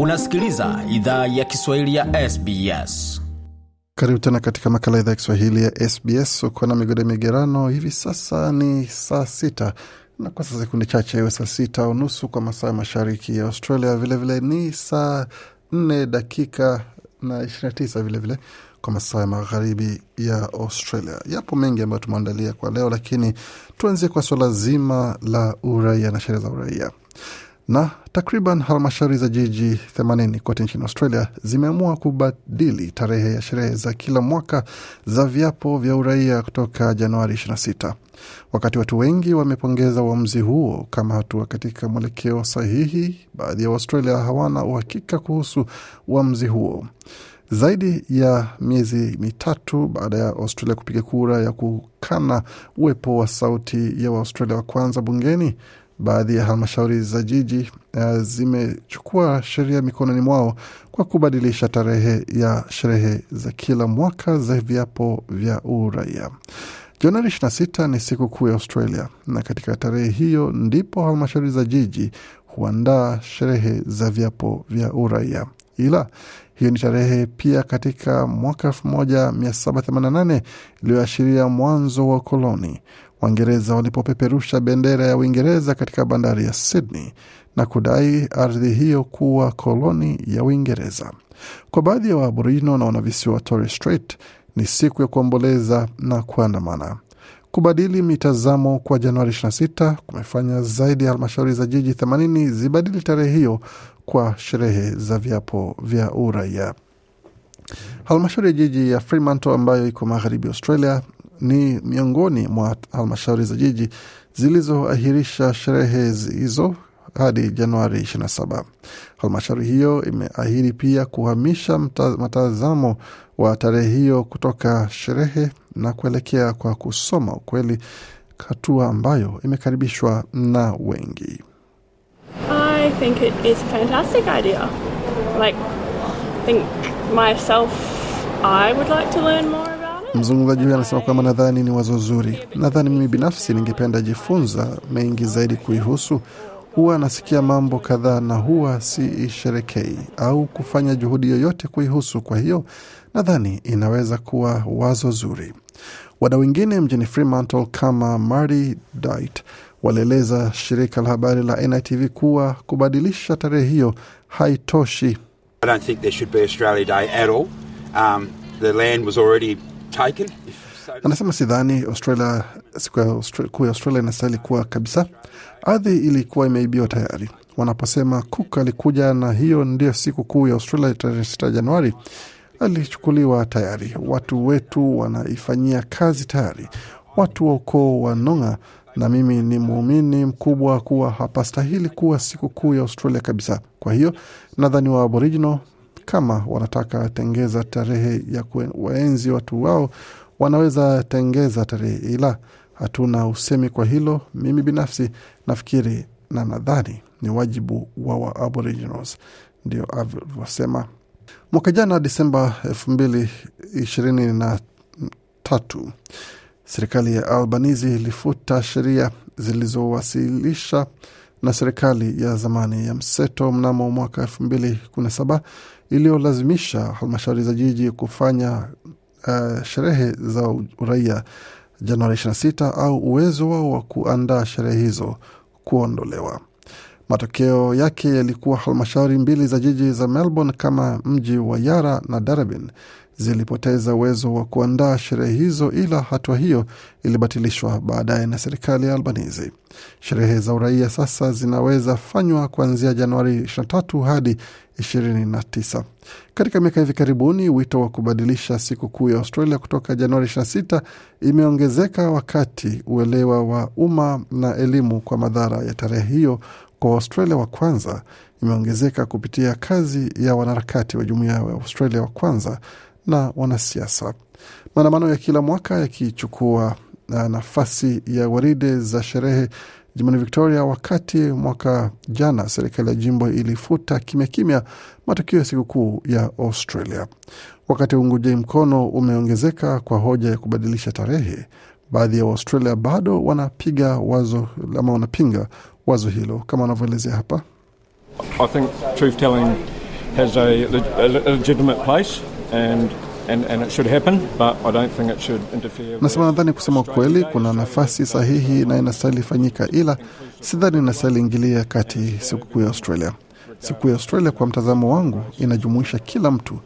Unasikiliza idhaa ya Kiswahili ya SBS. Karibu tena katika makala idhaa ya Kiswahili ya SBS. Uko na migode migerano. Hivi sasa ni saa sita na kwa sasa sekundi chache iwe saa sita unusu kwa masaa mashariki ya Australia. Vilevile vile ni saa nne dakika na ishirini na tisa vilevile kwa masaa ya magharibi ya Australia. Yapo mengi ambayo tumeandalia kwa leo, lakini tuanzie kwa swala zima la uraia na sherehe za uraia na takriban halmashauri za jiji 80 kote nchini Australia zimeamua kubadili tarehe ya sherehe za kila mwaka za viapo vya uraia kutoka Januari 26. Wakati watu wengi wamepongeza uamuzi huo kama hatua katika mwelekeo sahihi, baadhi ya Waustralia hawana uhakika kuhusu uamuzi huo. Zaidi ya miezi mitatu baada ya Australia kupiga kura ya kukana uwepo wa sauti ya Waaustralia wa kwanza bungeni, baadhi ya halmashauri za jiji uh, zimechukua sheria mikononi mwao kwa kubadilisha tarehe ya sherehe za kila mwaka za viapo vya uraia. Januari 26 ni siku kuu ya Australia, na katika tarehe hiyo ndipo halmashauri za jiji huandaa sherehe za viapo vya uraia, ila hiyo ni tarehe pia katika mwaka 1788 iliyoashiria mwanzo wa ukoloni. Waingereza walipopeperusha bendera ya Uingereza katika bandari ya Sydney na kudai ardhi hiyo kuwa koloni ya Uingereza. Kwa baadhi ya Waaborino na wanavisiwa wa Torres Strait ni siku ya kuomboleza na kuandamana. Kubadili mitazamo kwa Januari 26 kumefanya zaidi ya halmashauri za jiji 80 zibadili tarehe hiyo kwa sherehe za viapo vya uraia. Halmashauri ya jiji ya Fremantle ambayo iko magharibi Australia ni miongoni mwa halmashauri za jiji zilizoahirisha sherehe hizo hadi Januari 27. Halmashauri hiyo imeahidi pia kuhamisha mtazamo wa tarehe hiyo kutoka sherehe na kuelekea kwa kusoma ukweli, hatua ambayo imekaribishwa na wengi. I think it is a fantastic idea. Like, think myself, I would like to learn more. Mzungumzaji huyo anasema kwamba nadhani ni wazo zuri. Nadhani mimi binafsi ningependa jifunza mengi zaidi kuihusu. Huwa nasikia mambo kadhaa na huwa siisherekei au kufanya juhudi yoyote kuihusu. Kwa hiyo nadhani inaweza kuwa wazo zuri. Wadau wengine mjini Fremantle kama Mary Dight walieleza shirika la habari la NITV kuwa kubadilisha tarehe hiyo haitoshi. I don't think there should be Australia Day at all. Um, the land was already Anasema sidhani Australia, siku ya kuu ya Australia inastahili kuwa kabisa. Ardhi ilikuwa imeibiwa tayari. Wanaposema Cook alikuja na hiyo ndio siku kuu ya Australia tarehe 6 Januari, alichukuliwa tayari. Watu wetu wanaifanyia kazi tayari, watu wa ukoo wa Nonga na mimi ni muumini mkubwa kuwa hapastahili kuwa siku kuu ya Australia kabisa. Kwa hiyo nadhani wa Aboriginal kama wanataka tengeza tarehe ya kuwaenzi watu wao wanaweza tengeza tarehe, ila hatuna usemi kwa hilo. Mimi binafsi nafikiri na nadhani ni wajibu wa wa Aboriginals, ndio alivyosema. Mwaka jana Disemba elfu mbili ishirini na tatu serikali ya Albanizi ilifuta sheria zilizowasilisha na serikali ya zamani ya mseto mnamo mwaka elfu mbili kumi na saba iliyolazimisha halmashauri za jiji kufanya uh, sherehe za uraia Januari 26 au uwezo wao wa kuandaa sherehe hizo kuondolewa. Matokeo yake yalikuwa halmashauri mbili za jiji za Melbourne kama mji wa Yara na Darabin zilipoteza uwezo wa kuandaa sherehe hizo, ila hatua hiyo ilibatilishwa baadaye na serikali ya Albanizi. Sherehe za uraia sasa zinaweza fanywa kuanzia Januari 23 hadi 29. Katika miaka hivi karibuni, wito wa kubadilisha siku kuu ya Australia kutoka Januari 26 imeongezeka wakati uelewa wa umma na elimu kwa madhara ya tarehe hiyo kwa Waustralia wa kwanza imeongezeka kupitia kazi ya wanaharakati wa jumuiya ya Australia wa kwanza na wanasiasa. Maandamano ya kila mwaka yakichukua uh, nafasi ya waride za sherehe jimboni Victoria, wakati mwaka jana serikali ya jimbo ilifuta kimya kimya matukio ya sikukuu ya Australia. Wakati uunguji mkono umeongezeka kwa hoja ya kubadilisha tarehe, baadhi ya Waustralia bado wanapiga wazo ama wanapinga wazo hilo, kama wanavyoelezea hapa. I think truth telling has a, a legitimate place and And, and it should happen, but I don't think it should interfere. Nasema nadhani kusema ukweli, kuna nafasi sahihi na inastahili fanyika, ila sidhani inastahili ingilia kati sikukuu ya Australia. Sikukuu ya Australia kwa mtazamo wangu inajumuisha kila mtu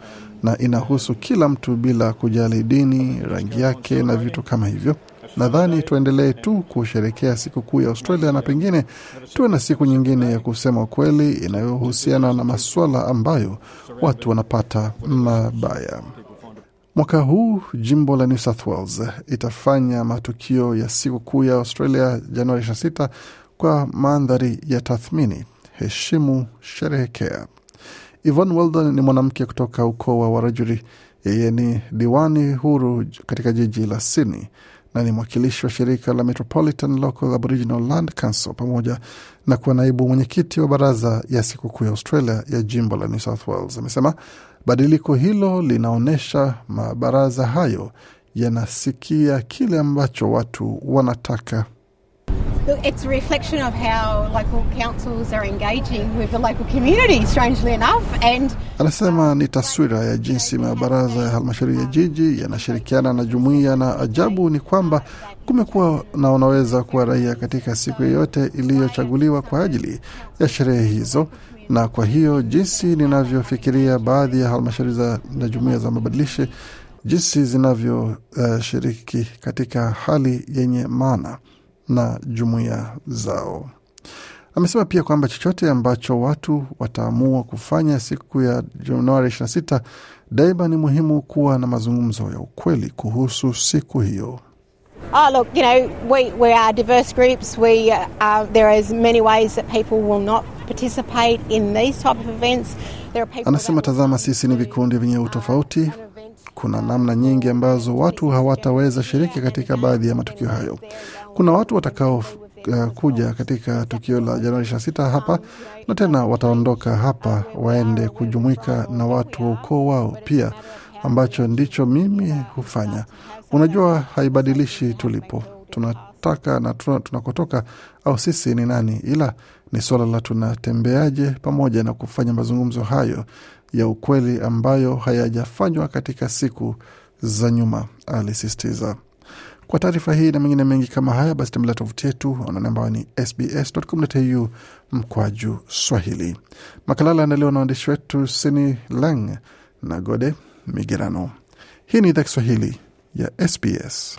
na inahusu kila mtu bila kujali dini, rangi yake na vitu kama hivyo. Nadhani tuendelee tu kusherekea sikukuu ya Australia na pengine tuwe na siku nyingine ya kusema ukweli inayohusiana na masuala ambayo watu wanapata mabaya. Mwaka huu jimbo la New South Wales itafanya matukio ya sikukuu ya Australia Januari 26 kwa mandhari ya tathmini, heshimu, sherehekea. Yvonne Weldon ni mwanamke kutoka ukoo wa Warajuri. Yeye ni diwani huru katika jiji la Sydney na ni mwakilishi wa shirika la Metropolitan Local Aboriginal Land Council pamoja na kuwa naibu mwenyekiti wa baraza ya sikukuu ya Australia ya jimbo la New South Wales. Amesema badiliko hilo linaonyesha mabaraza hayo yanasikia kile ambacho watu wanataka. It's a reflection of how local councils are engaging with the local community, strangely enough. And Anasema ni taswira ya jinsi mabaraza ya halmashauri ya jiji yanashirikiana na jumuiya, na ajabu ni kwamba kumekuwa na unaweza kuwa raia katika siku yoyote iliyochaguliwa kwa ajili ya sherehe hizo. Na kwa hiyo jinsi ninavyofikiria baadhi ya halmashauri na jumuiya za mabadilishi jinsi zinavyoshiriki uh, katika hali yenye maana na jumuiya zao. Amesema pia kwamba chochote ambacho watu wataamua kufanya siku ya Januari 26 daima ni muhimu kuwa na mazungumzo ya ukweli kuhusu siku hiyo. Oh, look, you know, we, we are diverse groups. We, uh, there is many ways that people will not participate in these type of events. There are people Anasema, tazama, sisi ni vikundi vyenye utofauti. Kuna namna nyingi ambazo watu hawataweza shiriki katika baadhi ya matukio hayo. Kuna watu watakao uh, kuja katika tukio la Januari 26 hapa na tena wataondoka hapa waende kujumuika na watu wa ukoo wao pia, ambacho ndicho mimi hufanya. Unajua, haibadilishi tulipo tunataka na tunakotoka au sisi ni nani, ila ni suala la tunatembeaje pamoja na kufanya mazungumzo hayo ya ukweli ambayo hayajafanywa katika siku za nyuma, alisisitiza. Kwa taarifa hii na mengine mengi kama haya, basi tembelea tovuti yetu anwani ambayo ni sbs.com.au mkwaju Swahili. Makala aliandaliwa na waandishi wetu Sini Lang na Gode Migerano. Hii ni idhaa Kiswahili ya SBS.